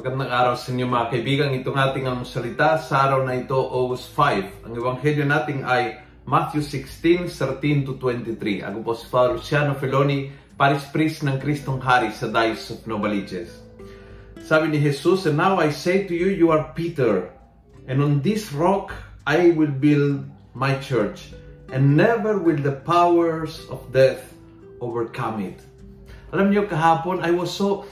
Magandang araw sa inyo mga kaibigan. Itong ating ang salita sa araw na ito, August 5. Ang ebanghelyo natin ay Matthew 16, 13 to 23. Ako po si Father Luciano Feloni, Paris Priest ng Kristong Hari sa Diocese of Novaliches. Sabi ni Jesus, And now I say to you, you are Peter, and on this rock I will build my church, and never will the powers of death overcome it. Alam niyo, kahapon, I was so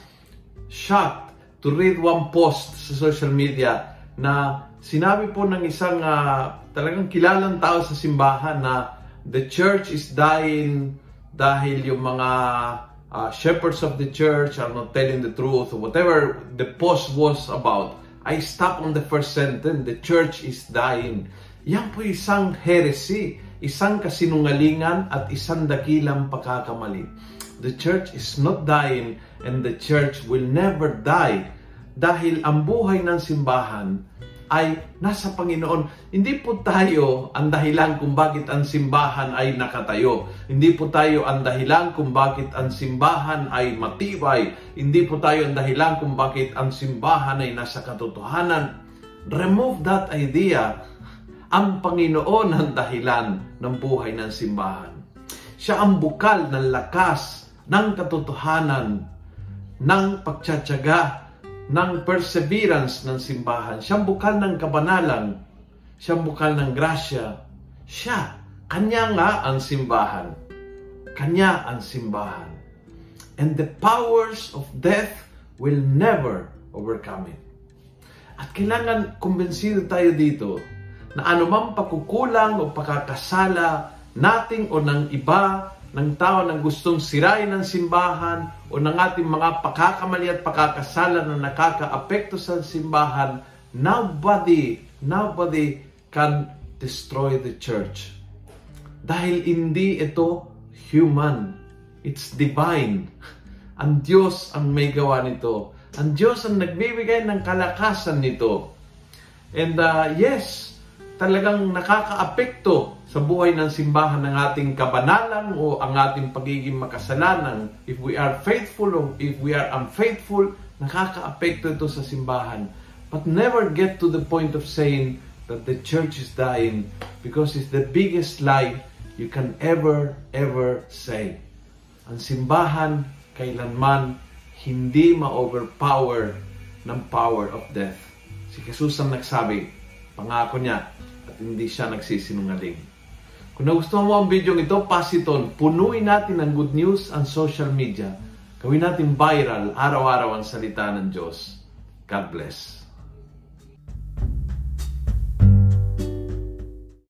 shocked to read one post sa social media na sinabi po ng isang uh, talagang kilalang tao sa simbahan na the church is dying dahil yung mga uh, shepherds of the church are not telling the truth or whatever the post was about. I stopped on the first sentence, the church is dying. Yan po isang heresy, isang kasinungalingan at isang dakilang pagkakamali. The church is not dying and the church will never die dahil ang buhay ng simbahan ay nasa Panginoon. Hindi po tayo ang dahilan kung bakit ang simbahan ay nakatayo. Hindi po tayo ang dahilan kung bakit ang simbahan ay matibay. Hindi po tayo ang dahilan kung bakit ang simbahan ay nasa katotohanan. Remove that idea. Ang Panginoon ang dahilan ng buhay ng simbahan. Siya ang bukal ng lakas, ng katotohanan, ng pagtsatsaga, ng perseverance ng simbahan. Siyang bukal ng kabanalan. Siyang bukal ng grasya. Siya. Kanya nga ang simbahan. Kanya ang simbahan. And the powers of death will never overcome it. At kailangan kumbensido tayo dito na anumang pakukulang o pakakasala nating o ng iba ng tao na gustong sirain ng simbahan o ng ating mga pakakamali at pakakasala na nakakaapekto sa simbahan, nobody, nobody can destroy the church. Dahil hindi ito human. It's divine. Ang Diyos ang may gawa nito. Ang Diyos ang nagbibigay ng kalakasan nito. And uh, yes, talagang nakakaapekto sa buhay ng simbahan ng ating kabanalan o ang ating pagiging makasalanan. If we are faithful or if we are unfaithful, nakakaapekto ito sa simbahan. But never get to the point of saying that the church is dying because it's the biggest lie you can ever, ever say. Ang simbahan kailanman hindi ma-overpower ng power of death. Si Jesus ang nagsabi, pangako niya, at hindi siya nagsisinungaling. Kung nagustuhan mo ang video ito, pass it on. Punuin natin ng good news ang social media. Gawin natin viral, araw-araw ang salita ng Diyos. God bless.